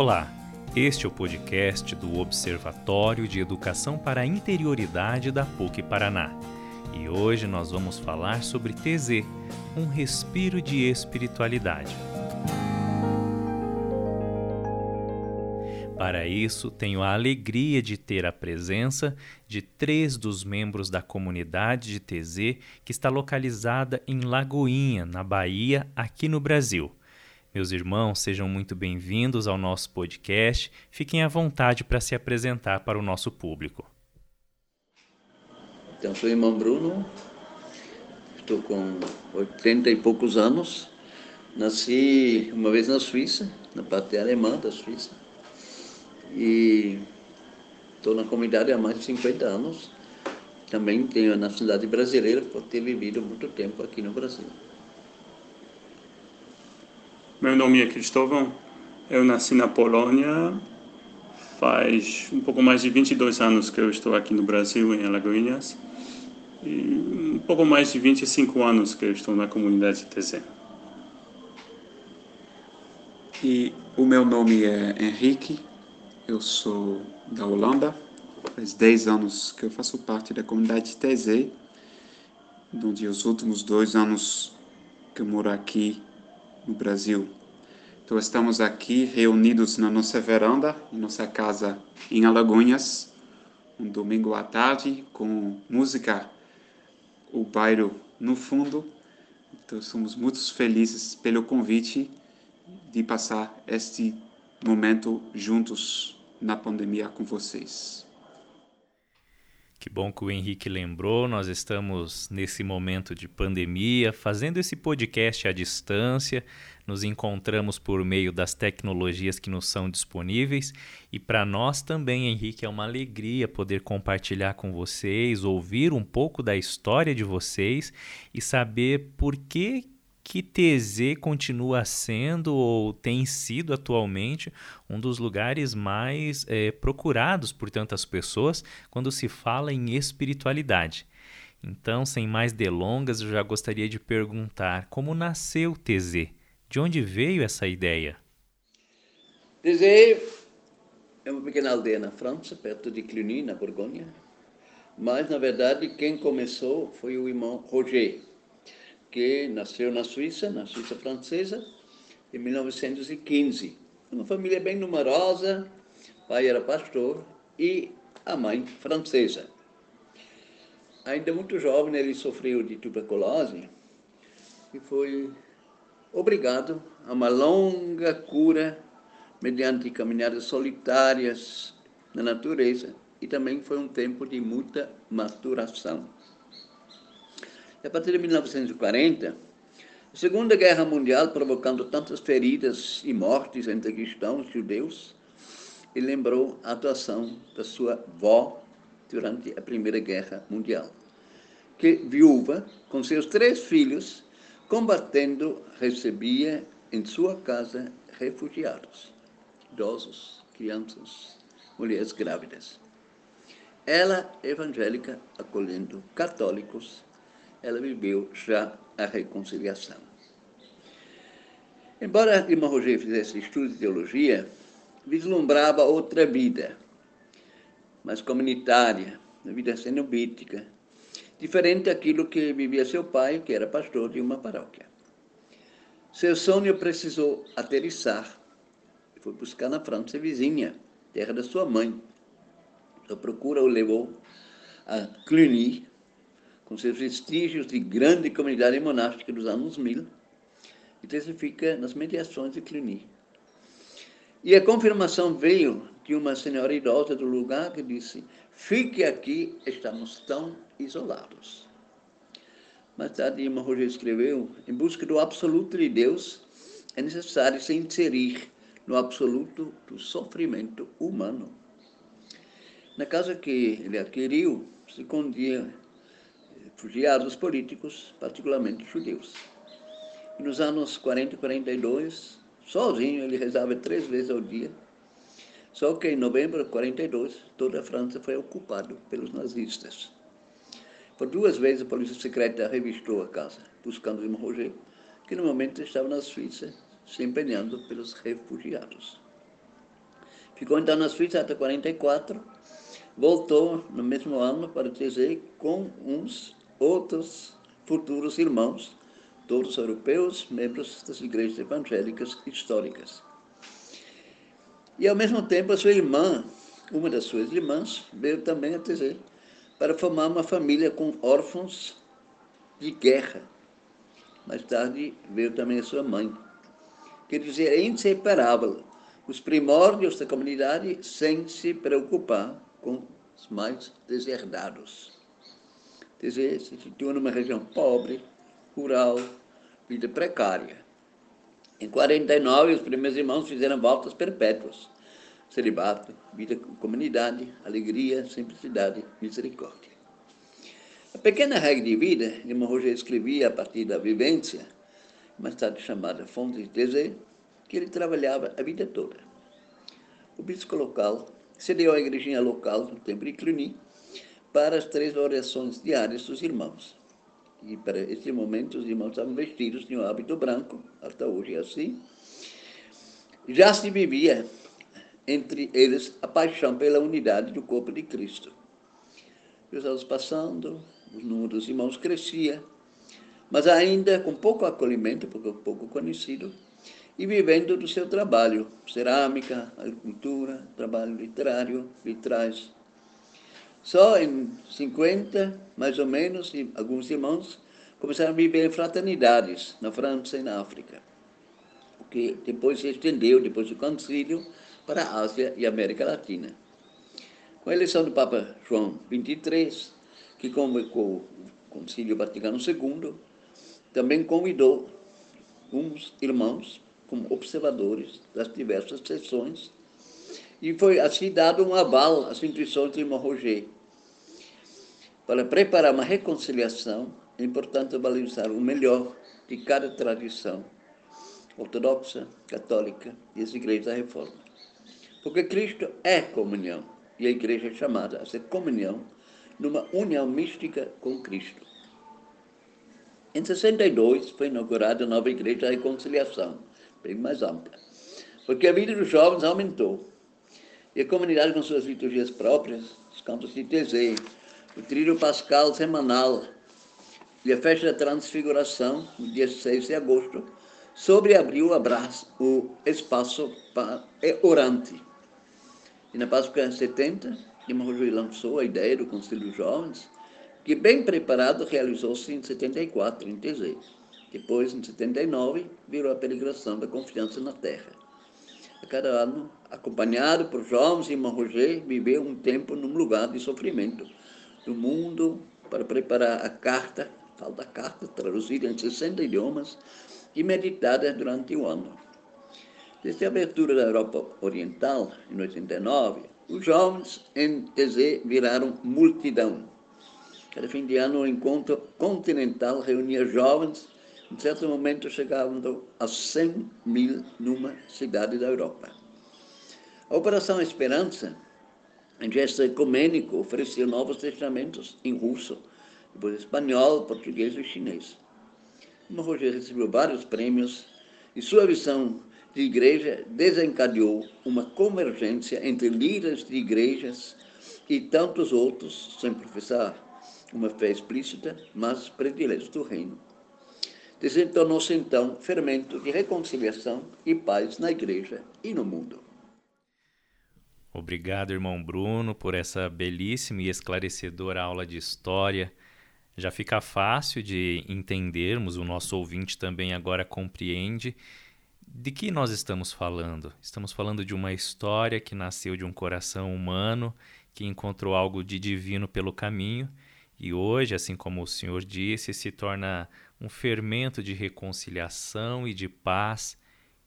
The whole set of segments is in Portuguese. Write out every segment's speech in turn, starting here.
Olá, este é o podcast do Observatório de Educação para a Interioridade da PUC Paraná. E hoje nós vamos falar sobre TZ, um respiro de espiritualidade. Para isso, tenho a alegria de ter a presença de três dos membros da comunidade de TZ que está localizada em Lagoinha, na Bahia, aqui no Brasil. Meus irmãos, sejam muito bem-vindos ao nosso podcast. Fiquem à vontade para se apresentar para o nosso público. Então, sou o irmão Bruno, estou com 80 e poucos anos. Nasci uma vez na Suíça, na parte alemã da Suíça e estou na comunidade há mais de 50 anos. Também tenho a nacionalidade brasileira por ter vivido muito tempo aqui no Brasil. Meu nome é Cristóvão, eu nasci na Polônia, faz um pouco mais de 22 anos que eu estou aqui no Brasil, em Alagoinhas, e um pouco mais de 25 anos que eu estou na comunidade TZ. E o meu nome é Henrique, eu sou da Holanda, faz 10 anos que eu faço parte da comunidade TZ, onde os últimos dois anos que eu moro aqui no Brasil. Então estamos aqui reunidos na nossa veranda, em nossa casa em Alagoinhas, um domingo à tarde, com música, o bairro no fundo. Então somos muito felizes pelo convite de passar este momento juntos na pandemia com vocês. Que bom que o Henrique lembrou. Nós estamos nesse momento de pandemia, fazendo esse podcast à distância. Nos encontramos por meio das tecnologias que nos são disponíveis. E para nós também, Henrique, é uma alegria poder compartilhar com vocês, ouvir um pouco da história de vocês e saber por que que TZ continua sendo ou tem sido atualmente um dos lugares mais é, procurados por tantas pessoas quando se fala em espiritualidade. Então, sem mais delongas, eu já gostaria de perguntar como nasceu TZ? De onde veio essa ideia? TZ é uma pequena aldeia na França, perto de Cluny, na Borgonha. Mas, na verdade, quem começou foi o irmão Roger, que nasceu na Suíça, na Suíça francesa, em 1915. Uma família bem numerosa, o pai era pastor e a mãe francesa. Ainda muito jovem, ele sofreu de tuberculose e foi obrigado a uma longa cura mediante caminhadas solitárias na natureza e também foi um tempo de muita maturação. E a partir de 1940, a Segunda Guerra Mundial, provocando tantas feridas e mortes entre cristãos e judeus, ele lembrou a atuação da sua avó durante a Primeira Guerra Mundial, que, viúva, com seus três filhos, combatendo, recebia em sua casa refugiados, idosos, crianças, mulheres grávidas. Ela, evangélica, acolhendo católicos ela viveu já a reconciliação. Embora irmã Roger fizesse estudo de teologia, vislumbrava outra vida, mais comunitária, uma vida cenobítica, diferente daquilo que vivia seu pai, que era pastor de uma paróquia. Seu sonho precisou aterrissar e foi buscar na França vizinha, terra da sua mãe. Sua procura o levou a Cluny, com seus vestígios de grande comunidade monástica dos anos 1000, e testifica nas mediações de Cluny. E a confirmação veio de uma senhora idosa do lugar que disse: Fique aqui, estamos tão isolados. Mais tarde, irmã Roger escreveu: Em busca do absoluto de Deus, é necessário se inserir no absoluto do sofrimento humano. Na casa que ele adquiriu, se escondia refugiados políticos, particularmente judeus. E nos anos 40 e 42, sozinho, ele rezava três vezes ao dia. Só que em novembro de 42, toda a França foi ocupada pelos nazistas. Por duas vezes a polícia secreta revistou a casa, buscando o Roger, que no momento estava na Suíça, se empenhando pelos refugiados. Ficou então na Suíça até 44, voltou no mesmo ano para dizer com uns outros futuros irmãos, todos europeus, membros das igrejas evangélicas históricas. E ao mesmo tempo a sua irmã, uma das suas irmãs, veio também a dizer para formar uma família com órfãos de guerra. Mais tarde veio também a sua mãe. Quer dizer, é inseparável os primórdios da comunidade sem se preocupar com os mais deserdados. Quer dizer, se situa numa região pobre, rural, vida precária. Em 49, os primeiros irmãos fizeram voltas perpétuas. Celibato, vida com comunidade, alegria, simplicidade, misericórdia. A pequena regra de vida, irmão Roger escrevia a partir da vivência, mais tarde chamada Fonte de Tese, que ele trabalhava a vida toda. O bispo local cedeu à igrejinha local do Templo de Cluny para as três orações diárias dos irmãos. E para esse momento os irmãos estavam vestidos de um hábito branco, até hoje é assim. Já se vivia entre eles a paixão pela unidade do corpo de Cristo. E os anos passando, o número dos irmãos crescia, mas ainda com pouco acolhimento, porque pouco conhecido, e vivendo do seu trabalho, cerâmica, agricultura, trabalho literário, vitrais. Só em 50, mais ou menos, alguns irmãos começaram a viver em fraternidades na França e na África, o que depois se estendeu, depois do concílio, para a Ásia e América Latina. Com a eleição do Papa João XXIII, que convocou o Concílio Vaticano II, também convidou uns irmãos como observadores das diversas sessões e foi assim dado um aval às intuições do irmão Roger. Para preparar uma reconciliação, é importante valorizar o melhor de cada tradição ortodoxa, católica e as igrejas da reforma. Porque Cristo é comunhão e a igreja é chamada a ser comunhão numa união mística com Cristo. Em 62 foi inaugurada a nova igreja da reconciliação, bem mais ampla, porque a vida dos jovens aumentou. E a comunidade com suas liturgias próprias, os campos de Tezê, o trilho pascal semanal e a festa da transfiguração, no dia 6 de agosto, sobreabriu o espaço orante e na Páscoa 70, Irmão Rui lançou a ideia do Conselho dos Jovens, que bem preparado realizou-se em 74, em Tezê. Depois, em 79, virou a peregrinação da confiança na terra. A cada ano, acompanhado por jovens, irmão Roger viveu um tempo num lugar de sofrimento do mundo para preparar a carta, tal da carta, traduzida em 60 idiomas e meditada durante o ano. Desde a abertura da Europa Oriental, em 89, os jovens em TZ viraram multidão. Cada fim de ano, o um encontro continental reunia jovens, em certo momento chegavam a 100 mil numa cidade da Europa. A Operação Esperança, em gesto ecumênico, oferecia novos testamentos em russo, depois espanhol, português e chinês. O Roger recebeu vários prêmios e sua visão de igreja desencadeou uma convergência entre líderes de igrejas e tantos outros, sem professar uma fé explícita, mas prediletos do reino. Desentornou-se então fermento de reconciliação e paz na igreja e no mundo. Obrigado, irmão Bruno, por essa belíssima e esclarecedora aula de história. Já fica fácil de entendermos, o nosso ouvinte também agora compreende de que nós estamos falando? Estamos falando de uma história que nasceu de um coração humano que encontrou algo de divino pelo caminho e hoje, assim como o Senhor disse, se torna um fermento de reconciliação e de paz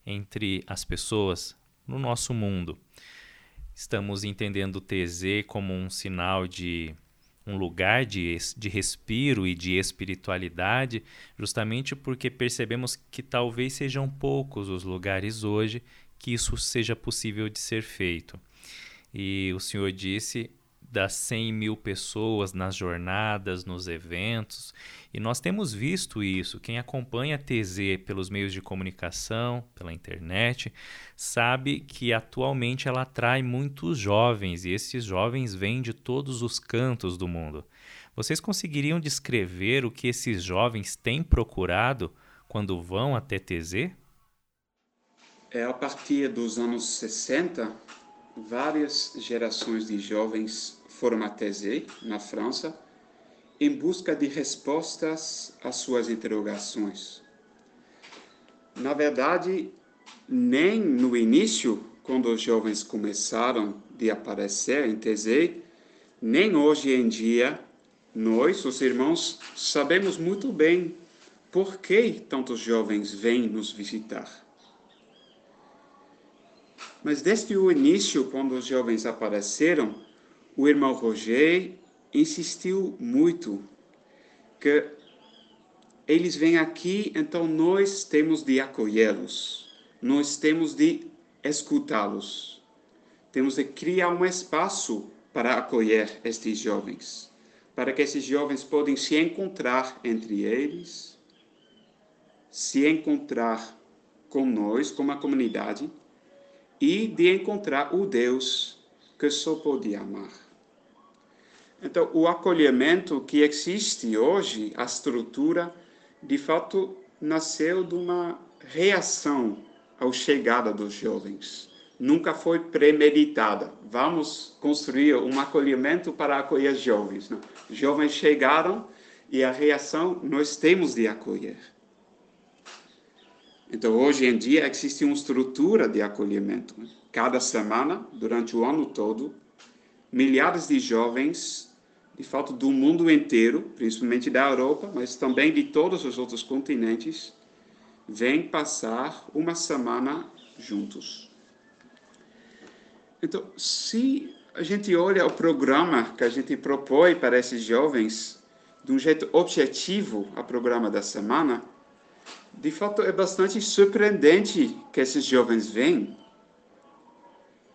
entre as pessoas no nosso mundo. Estamos entendendo o TZ como um sinal de um lugar de, de respiro e de espiritualidade, justamente porque percebemos que talvez sejam poucos os lugares hoje que isso seja possível de ser feito. E o Senhor disse: das 100 mil pessoas nas jornadas, nos eventos, e nós temos visto isso. Quem acompanha a TZ pelos meios de comunicação, pela internet, sabe que atualmente ela atrai muitos jovens, e esses jovens vêm de todos os cantos do mundo. Vocês conseguiriam descrever o que esses jovens têm procurado quando vão até TZ? É a partir dos anos 60, várias gerações de jovens foram na França, em busca de respostas às suas interrogações. Na verdade, nem no início, quando os jovens começaram de aparecer em TZ, nem hoje em dia, nós, os irmãos, sabemos muito bem por que tantos jovens vêm nos visitar. Mas desde o início, quando os jovens apareceram, o irmão Roger insistiu muito que eles vêm aqui, então nós temos de acolhê-los, nós temos de escutá-los, temos de criar um espaço para acolher estes jovens, para que esses jovens possam se encontrar entre eles, se encontrar com nós, como a comunidade, e de encontrar o Deus que só pode amar. Então, o acolhimento que existe hoje, a estrutura, de fato, nasceu de uma reação à chegada dos jovens. Nunca foi premeditada. Vamos construir um acolhimento para acolher jovens. Não. Jovens chegaram e a reação nós temos de acolher. Então, hoje em dia, existe uma estrutura de acolhimento. Cada semana, durante o ano todo, milhares de jovens, de fato, do mundo inteiro, principalmente da Europa, mas também de todos os outros continentes, vêm passar uma semana juntos. Então, se a gente olha o programa que a gente propõe para esses jovens, de um jeito objetivo, a programa da semana, de fato é bastante surpreendente que esses jovens vêm.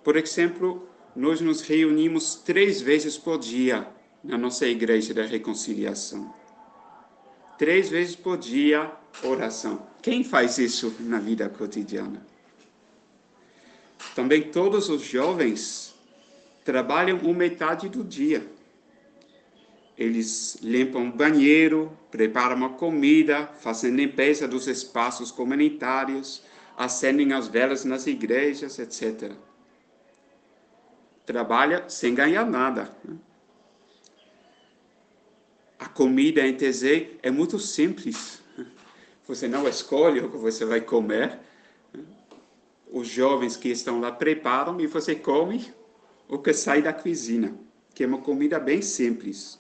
Por exemplo, nós nos reunimos três vezes por dia na nossa igreja da reconciliação. Três vezes por dia, oração. Quem faz isso na vida cotidiana? Também todos os jovens trabalham uma metade do dia. Eles limpam o banheiro, preparam uma comida, fazem limpeza dos espaços comunitários, acendem as velas nas igrejas, etc. Trabalha sem ganhar nada. Né? A comida em TZ é muito simples. Você não escolhe o que você vai comer. Os jovens que estão lá preparam e você come o que sai da cozinha, que é uma comida bem simples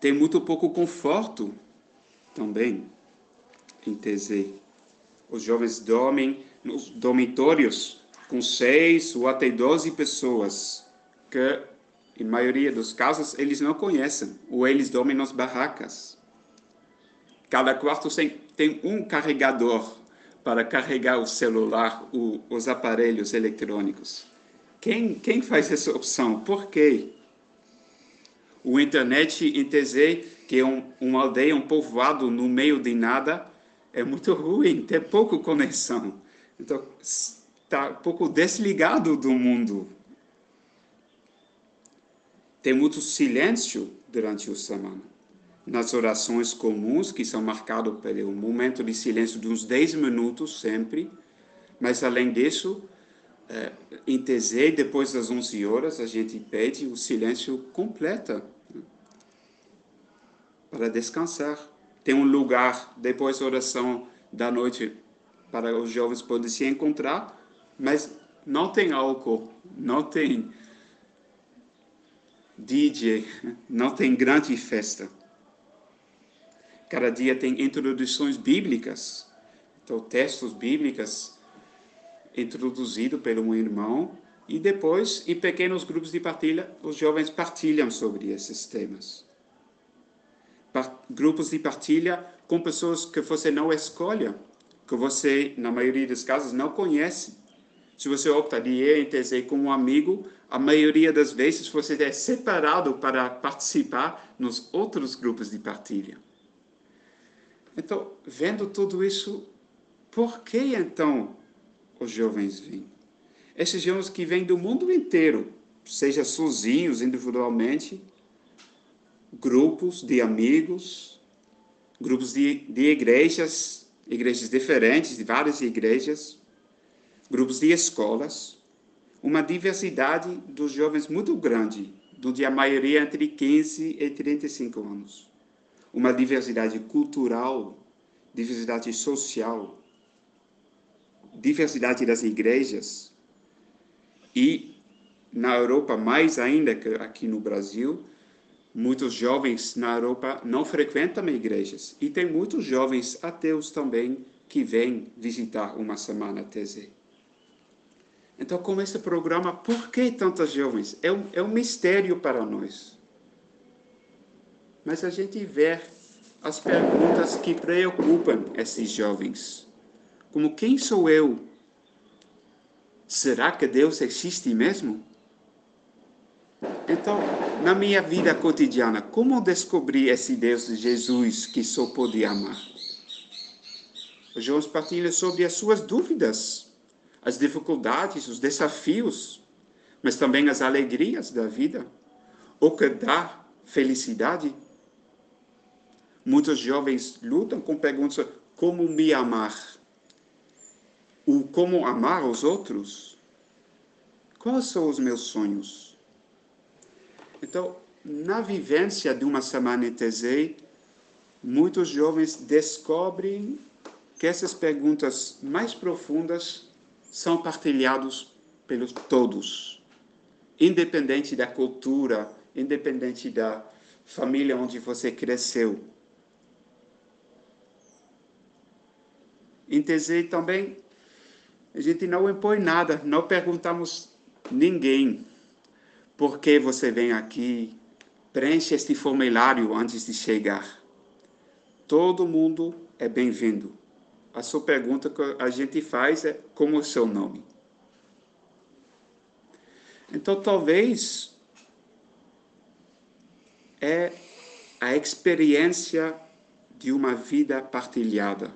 tem muito pouco conforto também em TZ. Os jovens dormem nos dormitórios com seis ou até doze pessoas que, em maioria dos casos, eles não conhecem, ou eles dormem nas barracas. Cada quarto tem um carregador para carregar o celular, os aparelhos eletrônicos. Quem, quem faz essa opção? Por quê? O internet em TZ, que é um, uma aldeia, um povoado no meio de nada, é muito ruim, tem pouca conexão. Então, está um pouco desligado do mundo. Tem muito silêncio durante a semana. Nas orações comuns, que são marcadas pelo momento de silêncio de uns 10 minutos sempre, mas além disso, é, em TZ, depois das 11 horas, a gente pede o silêncio completo para descansar. Tem um lugar depois da oração da noite para os jovens poderem se encontrar, mas não tem álcool, não tem DJ, não tem grande festa. Cada dia tem introduções bíblicas, então textos bíblicos introduzidos pelo meu irmão e depois em pequenos grupos de partilha os jovens partilham sobre esses temas grupos de partilha com pessoas que você não escolha, que você, na maioria dos casos, não conhece. Se você opta de ir em TZ como um amigo, a maioria das vezes você é separado para participar nos outros grupos de partilha. Então, vendo tudo isso, por que então os jovens vêm? Esses jovens que vêm do mundo inteiro, seja sozinhos, individualmente, grupos de amigos, grupos de, de igrejas, igrejas diferentes, de várias igrejas, grupos de escolas, uma diversidade dos jovens muito grande, onde a maioria entre 15 e 35 anos. Uma diversidade cultural, diversidade social, diversidade das igrejas e na Europa mais ainda que aqui no Brasil, muitos jovens na Europa não frequentam igrejas e tem muitos jovens ateus também que vêm visitar uma semana TZ. Então, com esse programa, por que tantos jovens? É um, é um mistério para nós. Mas a gente vê as perguntas que preocupam esses jovens. Como quem sou eu? Será que Deus existe mesmo? Então, na minha vida cotidiana, como descobrir esse Deus de Jesus que só pode amar? Os jovens partilham sobre as suas dúvidas as dificuldades, os desafios, mas também as alegrias da vida, o que dá felicidade. Muitos jovens lutam com perguntas como me amar, o como amar os outros. Quais são os meus sonhos? Então, na vivência de uma semana em TZ, muitos jovens descobrem que essas perguntas mais profundas são partilhados pelos todos, independente da cultura, independente da família onde você cresceu. Em TZ também, a gente não impõe nada, não perguntamos ninguém por que você vem aqui, preenche este formulário antes de chegar. Todo mundo é bem-vindo a sua pergunta que a gente faz é como é o seu nome? Então, talvez é a experiência de uma vida partilhada.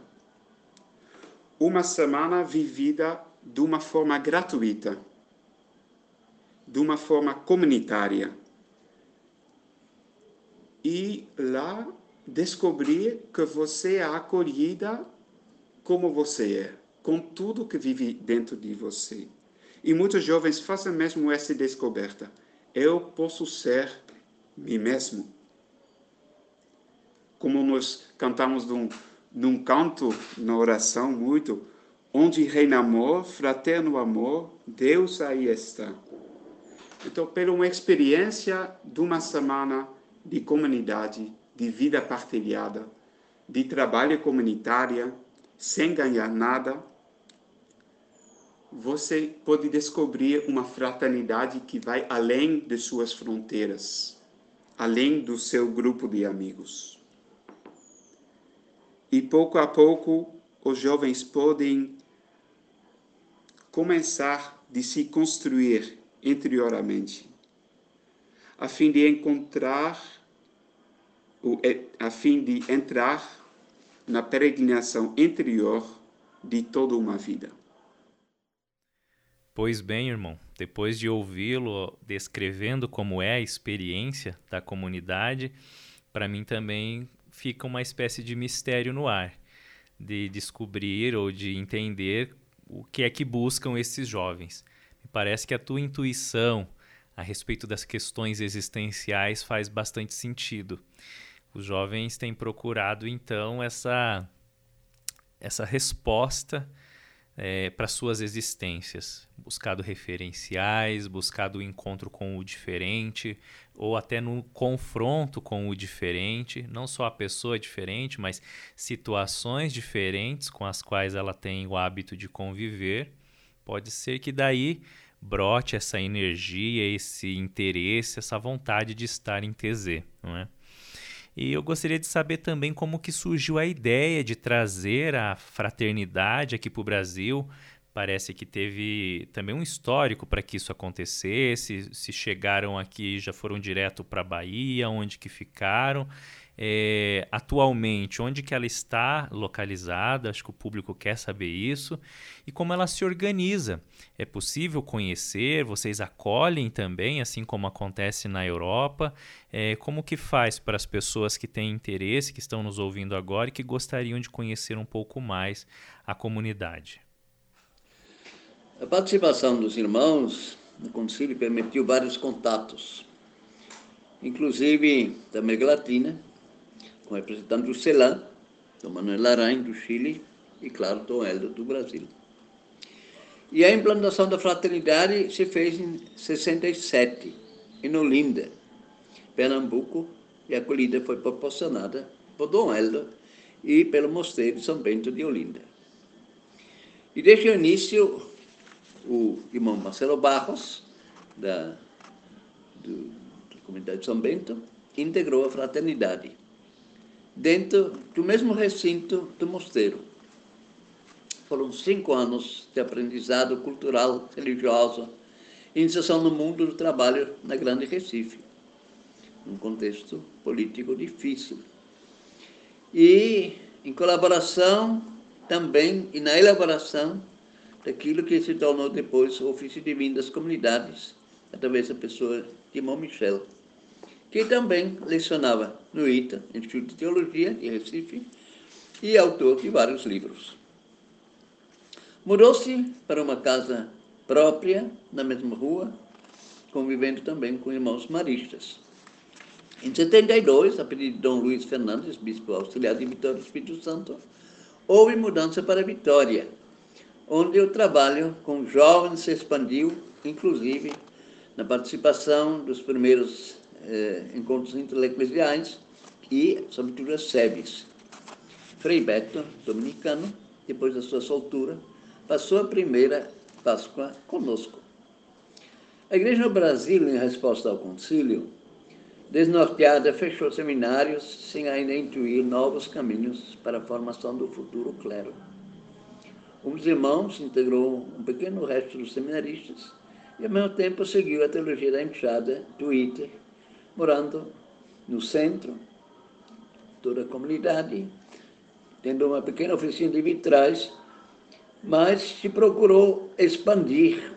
Uma semana vivida de uma forma gratuita, de uma forma comunitária. E lá descobrir que você é acolhida como você é, com tudo que vive dentro de você. E muitos jovens fazem mesmo essa descoberta. Eu posso ser mim mesmo. Como nós cantamos num, num canto, na oração, muito, onde reina amor, fraterno amor, Deus aí está. Então, pela uma experiência de uma semana de comunidade, de vida partilhada, de trabalho comunitário, sem ganhar nada, você pode descobrir uma fraternidade que vai além de suas fronteiras, além do seu grupo de amigos. E pouco a pouco, os jovens podem começar de se construir interiormente, a fim de encontrar, a fim de entrar na peregrinação interior de toda uma vida. Pois bem, irmão, depois de ouvi-lo descrevendo como é a experiência da comunidade, para mim também fica uma espécie de mistério no ar, de descobrir ou de entender o que é que buscam esses jovens. Parece que a tua intuição a respeito das questões existenciais faz bastante sentido. Os jovens têm procurado então essa essa resposta é, para suas existências, buscado referenciais, buscado o encontro com o diferente, ou até no confronto com o diferente, não só a pessoa diferente, mas situações diferentes com as quais ela tem o hábito de conviver. Pode ser que daí brote essa energia, esse interesse, essa vontade de estar em TZ, não é? E eu gostaria de saber também como que surgiu a ideia de trazer a fraternidade aqui para o Brasil parece que teve também um histórico para que isso acontecesse. Se chegaram aqui, já foram direto para a Bahia, onde que ficaram. É, atualmente, onde que ela está localizada, acho que o público quer saber isso, e como ela se organiza. É possível conhecer, vocês acolhem também, assim como acontece na Europa. É, como que faz para as pessoas que têm interesse, que estão nos ouvindo agora e que gostariam de conhecer um pouco mais a comunidade? A participação dos irmãos no concílio permitiu vários contatos, inclusive da América Latina, com representantes do CELAM, do Manuel Laranha, do Chile, e, claro, do Helder, do Brasil. E a implantação da fraternidade se fez em 67, em Olinda, Pernambuco, e a acolhida foi proporcionada por Dom Helder e pelo Mosteiro de São Bento de Olinda. E desde o início, o irmão Marcelo Barros, da, do, da comunidade de São Bento, integrou a fraternidade dentro do mesmo recinto do mosteiro. Foram cinco anos de aprendizado cultural, religioso, iniciação no mundo do trabalho na Grande Recife, num contexto político difícil. E em colaboração também e na elaboração daquilo que se tornou depois o ofício de vindas comunidades, através da pessoa de irmão Michel que também lecionava no ITA, Instituto de Teologia de Recife, e autor de vários livros. Mudou-se para uma casa própria, na mesma rua, convivendo também com irmãos maristas. Em 72, a pedido de Dom Luiz Fernandes, bispo auxiliar de Vitória do Espírito Santo, houve mudança para Vitória, onde o trabalho com jovens se expandiu, inclusive na participação dos primeiros eh, encontros intelectuais e, sobretudo, as SEBs. Frei Beto, dominicano, depois da sua soltura, passou a primeira Páscoa conosco. A Igreja no Brasil, em resposta ao concílio, desnorteada, fechou seminários sem ainda intuir novos caminhos para a formação do futuro clero. Um dos irmãos integrou um pequeno resto dos seminaristas e, ao mesmo tempo, seguiu a teologia da enxada do ITER morando no centro, toda a comunidade, tendo uma pequena oficina de vitrais, mas se procurou expandir,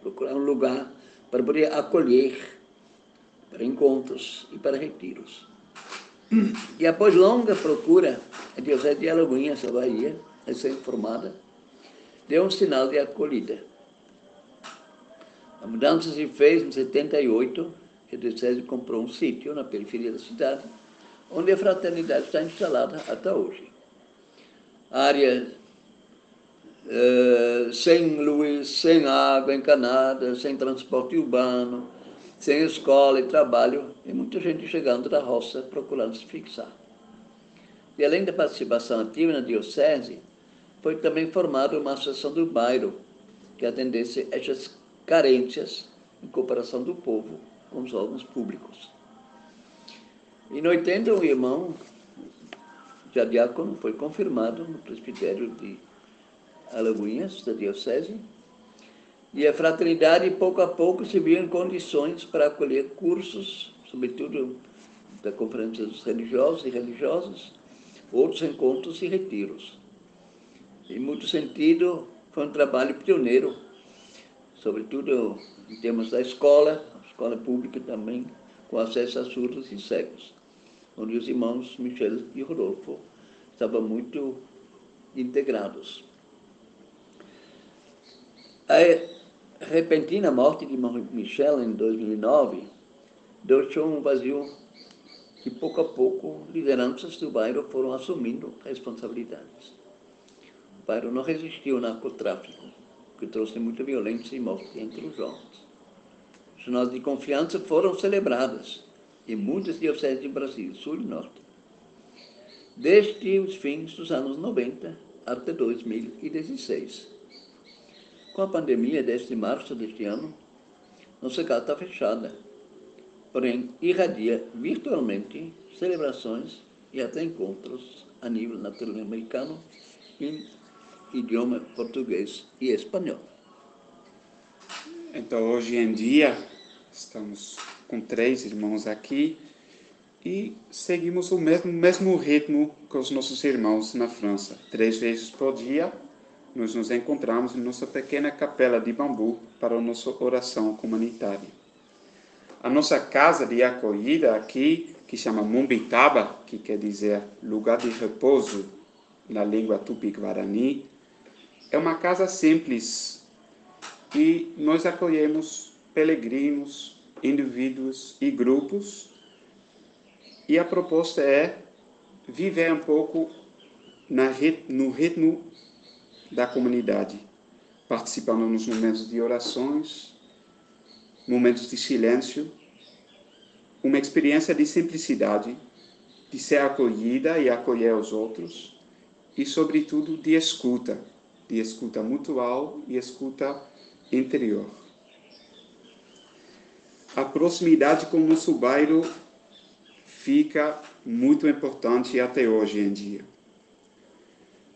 procurar um lugar para poder acolher para encontros e para retiros. E após longa procura, a Diocese de Alagoinhas, a Bahia, recém-formada, deu um sinal de acolhida. A mudança se fez em 78, Diocese comprou um sítio na periferia da cidade, onde a fraternidade está instalada até hoje. Área uh, sem luz, sem água encanada, sem transporte urbano, sem escola e trabalho, e muita gente chegando da roça procurando se fixar. E além da participação ativa na Diocese, foi também formada uma associação do bairro, que atendesse essas carências em cooperação do povo com os órgãos públicos. Em 80, o irmão, já diácono, foi confirmado no presbitério de Alagoinhas, da Diocese, e a fraternidade, pouco a pouco, se viu em condições para acolher cursos, sobretudo da Conferência dos Religiosos e Religiosas, outros encontros e retiros. Em muito sentido, foi um trabalho pioneiro, sobretudo em termos da escola, escola pública também, com acesso a surdos e cegos, onde os irmãos Michel e Rodolfo estavam muito integrados. A repentina morte de Michel em 2009 deixou um vazio e pouco a pouco lideranças do bairro foram assumindo responsabilidades. O bairro não resistiu ao narcotráfico, que trouxe muita violência e morte entre os jovens jornadas de confiança foram celebradas em muitas dioceses do Brasil, Sul e Norte, desde os fins dos anos 90 até 2016. Com a pandemia, desde março deste ano, nossa casa está fechada, porém irradia virtualmente celebrações e até encontros a nível latino-americano em idioma português e espanhol. Então, hoje em dia, estamos com três irmãos aqui e seguimos o mesmo, mesmo ritmo que os nossos irmãos na França. Três vezes por dia, nós nos encontramos em nossa pequena capela de bambu para a nossa oração comunitária. A nossa casa de acolhida aqui, que chama Mumbitaba, que quer dizer lugar de repouso na língua tupi-guarani, é uma casa simples e nós acolhemos peregrinos, indivíduos e grupos. E a proposta é viver um pouco na, no ritmo da comunidade, participando nos momentos de orações, momentos de silêncio, uma experiência de simplicidade, de ser acolhida e acolher os outros, e, sobretudo, de escuta, de escuta mutual e escuta interior. A proximidade com o nosso bairro fica muito importante até hoje em dia.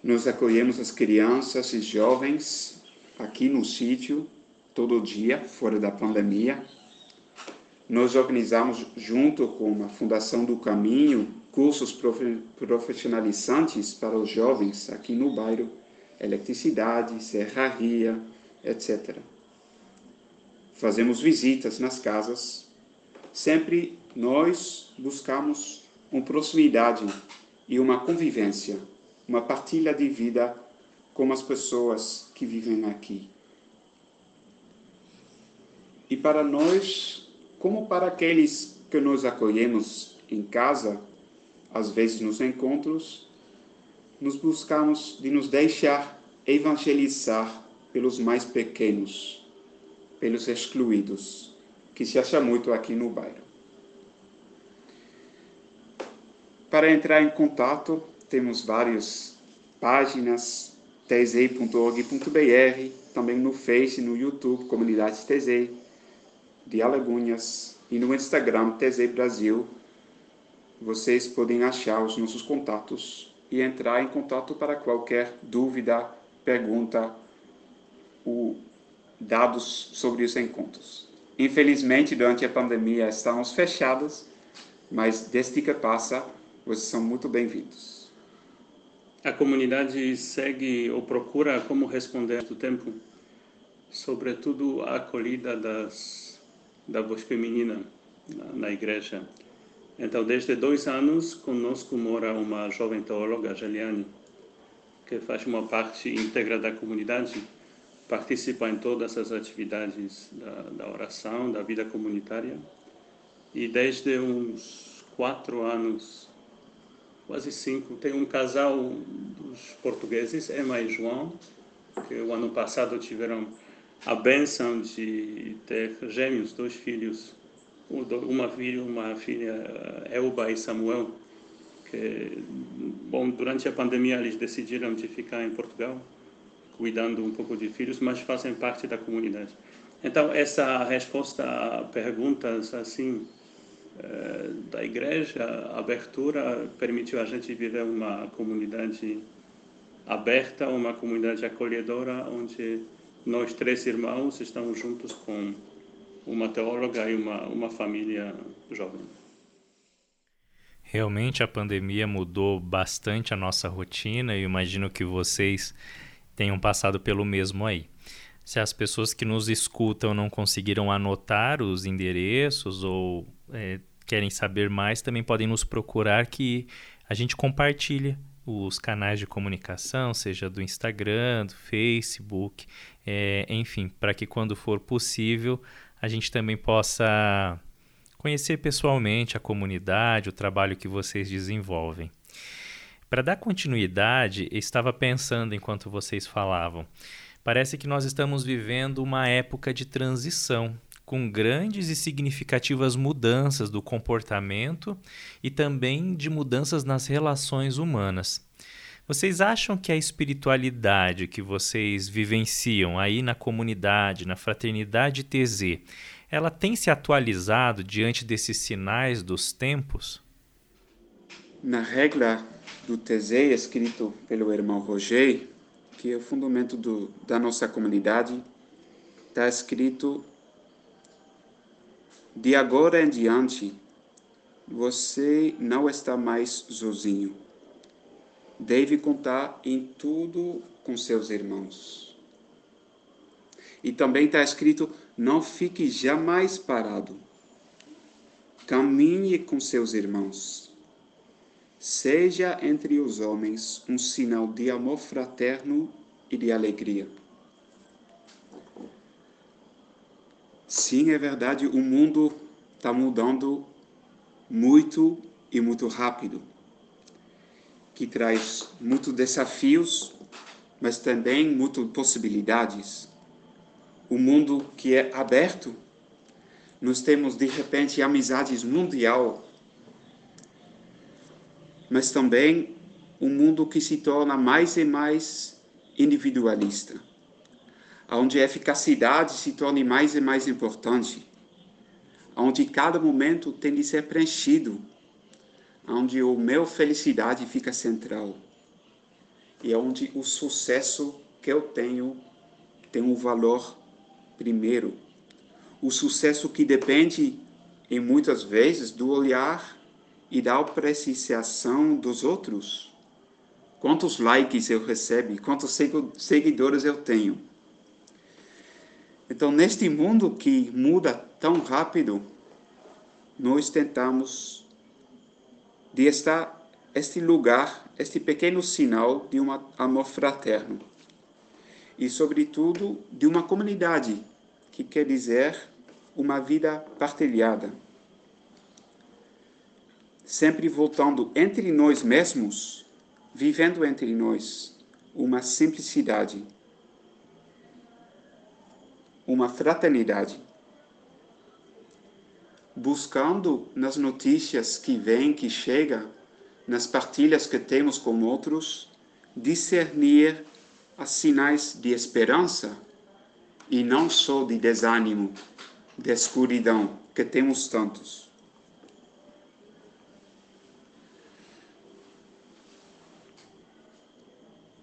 Nós acolhemos as crianças e jovens aqui no sítio todo dia, fora da pandemia. Nós organizamos, junto com a Fundação do Caminho, cursos profissionalizantes para os jovens aqui no bairro, eletricidade, serraria, etc. Fazemos visitas nas casas, sempre nós buscamos uma proximidade e uma convivência, uma partilha de vida com as pessoas que vivem aqui. E para nós, como para aqueles que nos acolhemos em casa, às vezes nos encontros, nos buscamos de nos deixar evangelizar pelos mais pequenos, pelos excluídos, que se acha muito aqui no bairro. Para entrar em contato, temos várias páginas, tz.org.br, também no Face, no YouTube, Comunidade TZ, de Alagoinhas, e no Instagram, TZ Brasil. Vocês podem achar os nossos contatos e entrar em contato para qualquer dúvida, pergunta, ou dados sobre os encontros. Infelizmente, durante a pandemia, estamos fechados, mas desde que passa, vocês são muito bem-vindos. A comunidade segue ou procura como responder do tempo, sobretudo a acolhida das, da voz feminina na, na igreja. Então, desde dois anos, conosco mora uma jovem teóloga, Geliane, que faz uma parte íntegra da comunidade, participa em todas as atividades da, da oração, da vida comunitária. E desde uns quatro anos quase cinco. Tem um casal dos portugueses, Emma e João, que o ano passado tiveram a benção de ter gêmeos, dois filhos, uma filha, uma filha, Elba e Samuel, que, bom, durante a pandemia eles decidiram de ficar em Portugal, cuidando um pouco de filhos, mas fazem parte da comunidade. Então, essa resposta a perguntas assim, eh, da igreja, a abertura permitiu a gente viver uma comunidade aberta, uma comunidade acolhedora, onde nós três irmãos estamos juntos com uma teóloga e uma, uma família jovem. Realmente a pandemia mudou bastante a nossa rotina e imagino que vocês tenham passado pelo mesmo aí. Se as pessoas que nos escutam não conseguiram anotar os endereços ou é, querem saber mais, também podem nos procurar que a gente compartilha os canais de comunicação, seja do Instagram, do Facebook, é, enfim, para que quando for possível a gente também possa conhecer pessoalmente a comunidade, o trabalho que vocês desenvolvem. Para dar continuidade, estava pensando enquanto vocês falavam. Parece que nós estamos vivendo uma época de transição com grandes e significativas mudanças do comportamento e também de mudanças nas relações humanas. Vocês acham que a espiritualidade que vocês vivenciam aí na comunidade, na fraternidade TZ, ela tem se atualizado diante desses sinais dos tempos? Na regra do TZ, escrito pelo irmão Roger, que é o fundamento do, da nossa comunidade, está escrito: de agora em diante, você não está mais sozinho. Deve contar em tudo com seus irmãos. E também está escrito: não fique jamais parado. Caminhe com seus irmãos. Seja entre os homens um sinal de amor fraterno e de alegria. Sim, é verdade, o mundo está mudando muito e muito rápido, que traz muitos desafios, mas também muitas possibilidades. O mundo que é aberto, nós temos de repente amizades mundial, mas também um mundo que se torna mais e mais individualista, onde a eficacidade se torna mais e mais importante onde cada momento tem de ser preenchido, onde o meu felicidade fica central e onde o sucesso que eu tenho tem um valor primeiro. O sucesso que depende, em muitas vezes, do olhar e da apreciação dos outros. Quantos likes eu recebo, quantos seguidores eu tenho. Então, neste mundo que muda tão rápido, nós tentamos de estar este lugar, este pequeno sinal de um amor fraterno e, sobretudo, de uma comunidade, que quer dizer uma vida partilhada. Sempre voltando entre nós mesmos, vivendo entre nós uma simplicidade uma fraternidade. Buscando nas notícias que vêm, que chegam, nas partilhas que temos com outros, discernir as sinais de esperança e não só de desânimo, de escuridão, que temos tantos.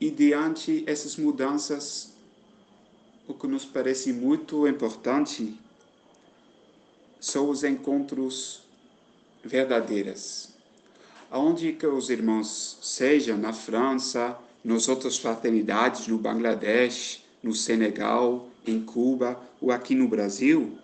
E diante essas mudanças o que nos parece muito importante são os encontros verdadeiros. Aonde que os irmãos sejam na França, nas outras fraternidades, no Bangladesh, no Senegal, em Cuba ou aqui no Brasil,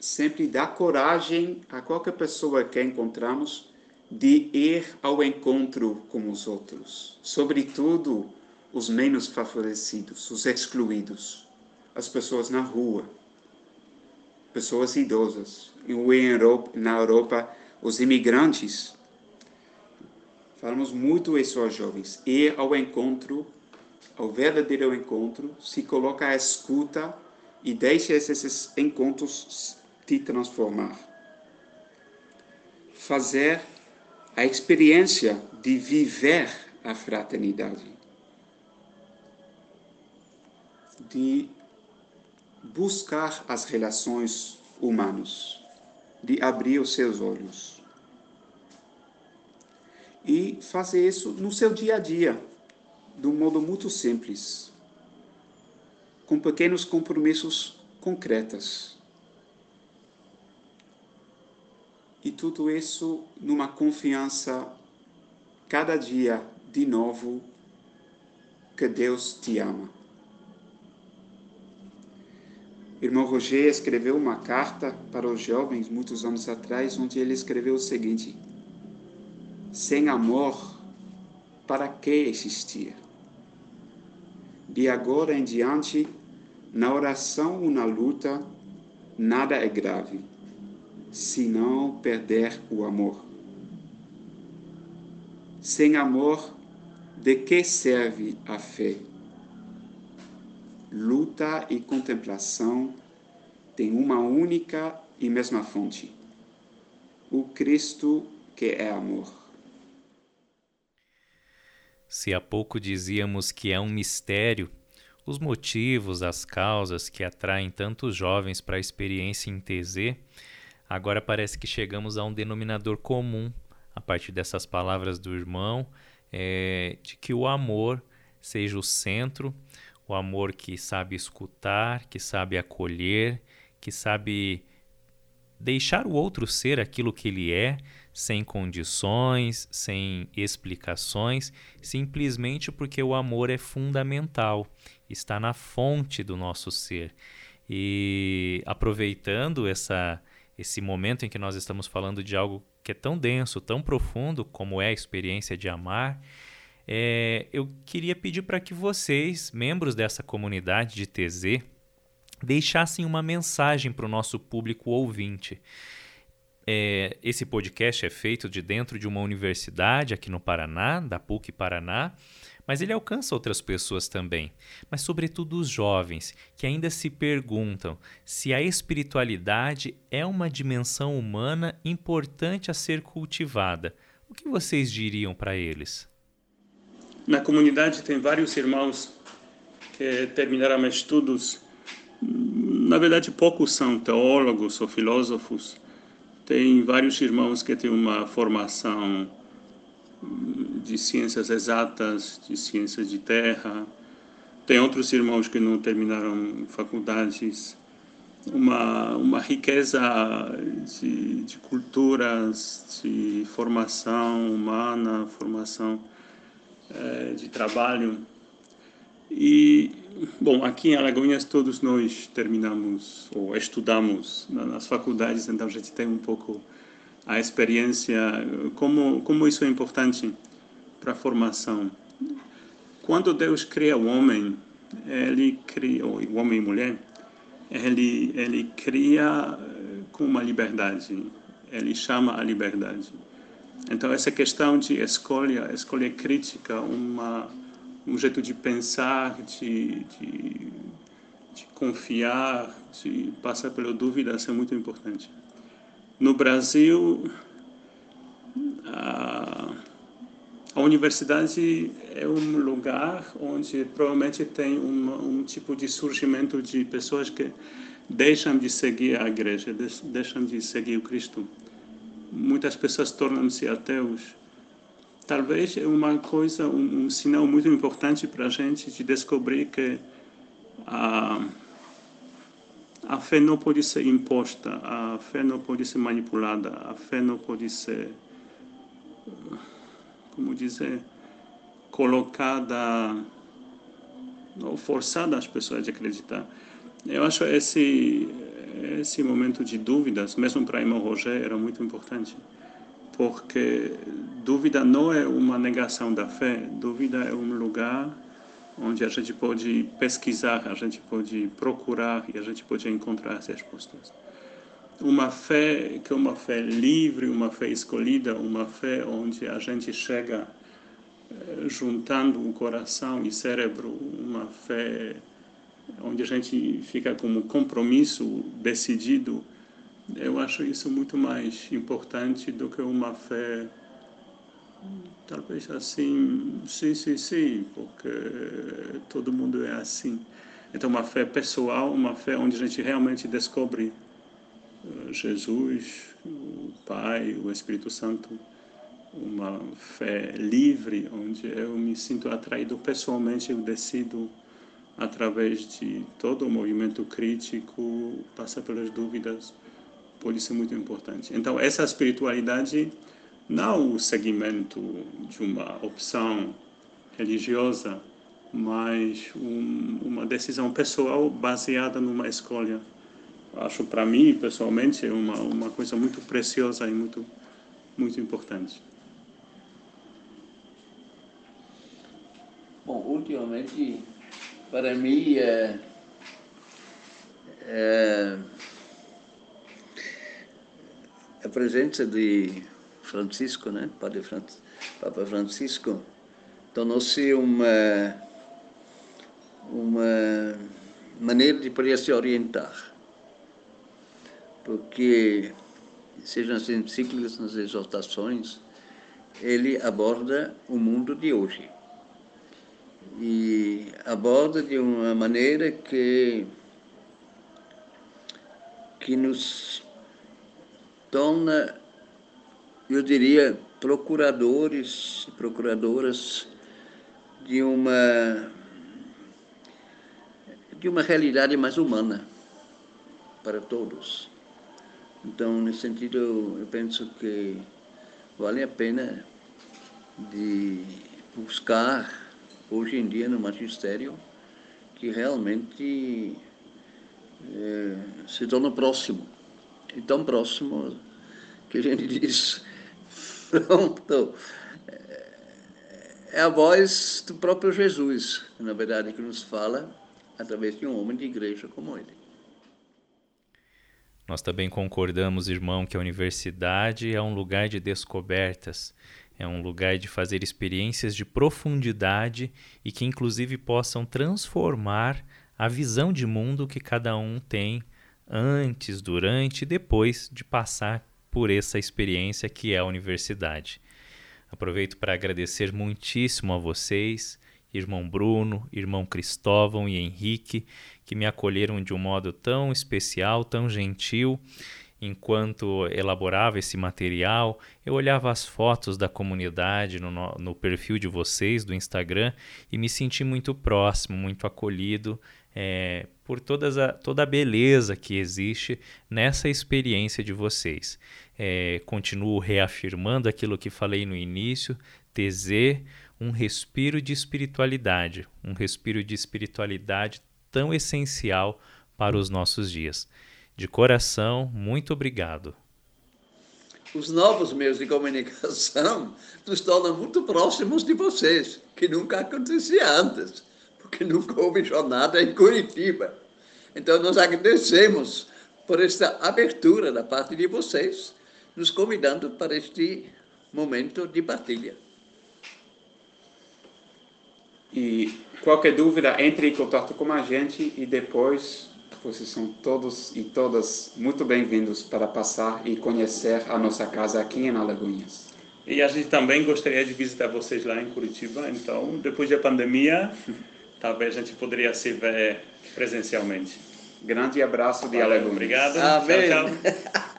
sempre dá coragem a qualquer pessoa que encontramos de ir ao encontro com os outros, sobretudo os menos favorecidos, os excluídos, as pessoas na rua, pessoas idosas. E na Europa, os imigrantes. Falamos muito isso aos jovens. Ir ao encontro, ao verdadeiro encontro, se coloca à escuta e deixa esses encontros te transformar. Fazer a experiência de viver a fraternidade de buscar as relações humanas, de abrir os seus olhos. E fazer isso no seu dia a dia, de um modo muito simples, com pequenos compromissos concretos. E tudo isso numa confiança cada dia de novo que Deus te ama. irmão Roger escreveu uma carta para os jovens muitos anos atrás, onde ele escreveu o seguinte: Sem amor, para que existir? De agora em diante, na oração ou na luta, nada é grave, senão perder o amor. Sem amor, de que serve a fé? luta e contemplação têm uma única e mesma fonte: o Cristo que é amor. Se há pouco dizíamos que é um mistério, os motivos, as causas que atraem tantos jovens para a experiência em TZ, agora parece que chegamos a um denominador comum a partir dessas palavras do irmão é, de que o amor seja o centro, o amor que sabe escutar, que sabe acolher, que sabe deixar o outro ser aquilo que ele é, sem condições, sem explicações, simplesmente porque o amor é fundamental, está na fonte do nosso ser. E aproveitando essa, esse momento em que nós estamos falando de algo que é tão denso, tão profundo como é a experiência de amar, é, eu queria pedir para que vocês, membros dessa comunidade de TZ, deixassem uma mensagem para o nosso público ouvinte. É, esse podcast é feito de dentro de uma universidade aqui no Paraná, da PUC Paraná, mas ele alcança outras pessoas também, mas sobretudo os jovens que ainda se perguntam se a espiritualidade é uma dimensão humana importante a ser cultivada. O que vocês diriam para eles? Na comunidade tem vários irmãos que terminaram estudos na verdade, poucos são teólogos ou filósofos. Tem vários irmãos que têm uma formação de ciências exatas, de ciências de terra. Tem outros irmãos que não terminaram faculdades. Uma, uma riqueza de, de culturas, de formação humana, formação é, de trabalho. E Bom, aqui em Alagoinhas todos nós terminamos ou estudamos nas faculdades, então a gente tem um pouco a experiência como como isso é importante para a formação. Quando Deus cria o homem, ele cria o homem e mulher, ele ele cria com uma liberdade. Ele chama a liberdade. Então essa questão de escolha, escolha crítica, uma um jeito de pensar, de, de, de confiar, de passar pela dúvida, isso é muito importante. No Brasil, a, a universidade é um lugar onde provavelmente tem um, um tipo de surgimento de pessoas que deixam de seguir a igreja, deixam de seguir o Cristo. Muitas pessoas tornam-se ateus talvez é uma coisa, um, um sinal muito importante para a gente de descobrir que a, a fé não pode ser imposta, a fé não pode ser manipulada, a fé não pode ser, como dizer, colocada ou forçada as pessoas a acreditar. Eu acho esse esse momento de dúvidas, mesmo para irmão Roger, era muito importante porque dúvida não é uma negação da fé, dúvida é um lugar onde a gente pode pesquisar, a gente pode procurar e a gente pode encontrar as respostas. Uma fé que é uma fé livre, uma fé escolhida, uma fé onde a gente chega eh, juntando o coração e cérebro, uma fé onde a gente fica como compromisso decidido eu acho isso muito mais importante do que uma fé, talvez assim, sim, sim, sim, porque todo mundo é assim. Então, uma fé pessoal, uma fé onde a gente realmente descobre Jesus, o Pai, o Espírito Santo, uma fé livre, onde eu me sinto atraído pessoalmente, eu decido através de todo o movimento crítico, passar pelas dúvidas, pode ser muito importante. Então, essa espiritualidade não o segmento de uma opção religiosa, mas um, uma decisão pessoal baseada numa escolha. Acho para mim, pessoalmente, uma, uma coisa muito preciosa e muito, muito importante. Bom, ultimamente, para mim, é, é a presença de Francisco, né? Padre Francisco, Papa Francisco, tornou-se uma uma maneira de poder se orientar, porque seja nas encíclicas, nas exortações, ele aborda o mundo de hoje e aborda de uma maneira que que nos torna, eu diria, procuradores e procuradoras de uma de uma realidade mais humana para todos. Então, nesse sentido, eu penso que vale a pena de buscar hoje em dia no magistério que realmente é, se torna próximo. E tão próximo que a gente diz, pronto, é a voz do próprio Jesus, na verdade, que nos fala através de um homem de igreja como ele. Nós também concordamos, irmão, que a universidade é um lugar de descobertas, é um lugar de fazer experiências de profundidade e que, inclusive, possam transformar a visão de mundo que cada um tem antes, durante e depois de passar por essa experiência que é a universidade. Aproveito para agradecer muitíssimo a vocês, irmão Bruno, irmão Cristóvão e Henrique, que me acolheram de um modo tão especial, tão gentil. Enquanto elaborava esse material, eu olhava as fotos da comunidade no, no perfil de vocês do Instagram e me senti muito próximo, muito acolhido é, por todas a, toda a beleza que existe nessa experiência de vocês. É, continuo reafirmando aquilo que falei no início: TZ, um respiro de espiritualidade, um respiro de espiritualidade tão essencial para os nossos dias. De coração, muito obrigado. Os novos meios de comunicação nos tornam muito próximos de vocês, que nunca acontecia antes, porque nunca houve jornada em Curitiba. Então, nós agradecemos por esta abertura da parte de vocês, nos convidando para este momento de partilha. E qualquer dúvida, entre em contato com a gente e depois vocês são todos e todas muito bem-vindos para passar e conhecer a nossa casa aqui em Alagoinhas. E a gente também gostaria de visitar vocês lá em Curitiba, então depois da pandemia, talvez a gente poderia se ver presencialmente. Grande abraço de Alagoinhas. Obrigado. Amém. Tchau, tchau.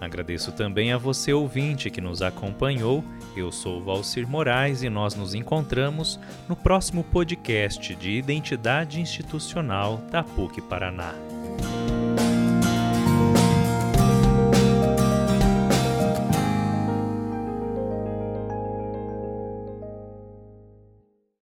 Agradeço também a você ouvinte que nos acompanhou. Eu sou Valcir Moraes e nós nos encontramos no próximo podcast de Identidade Institucional da PUC Paraná.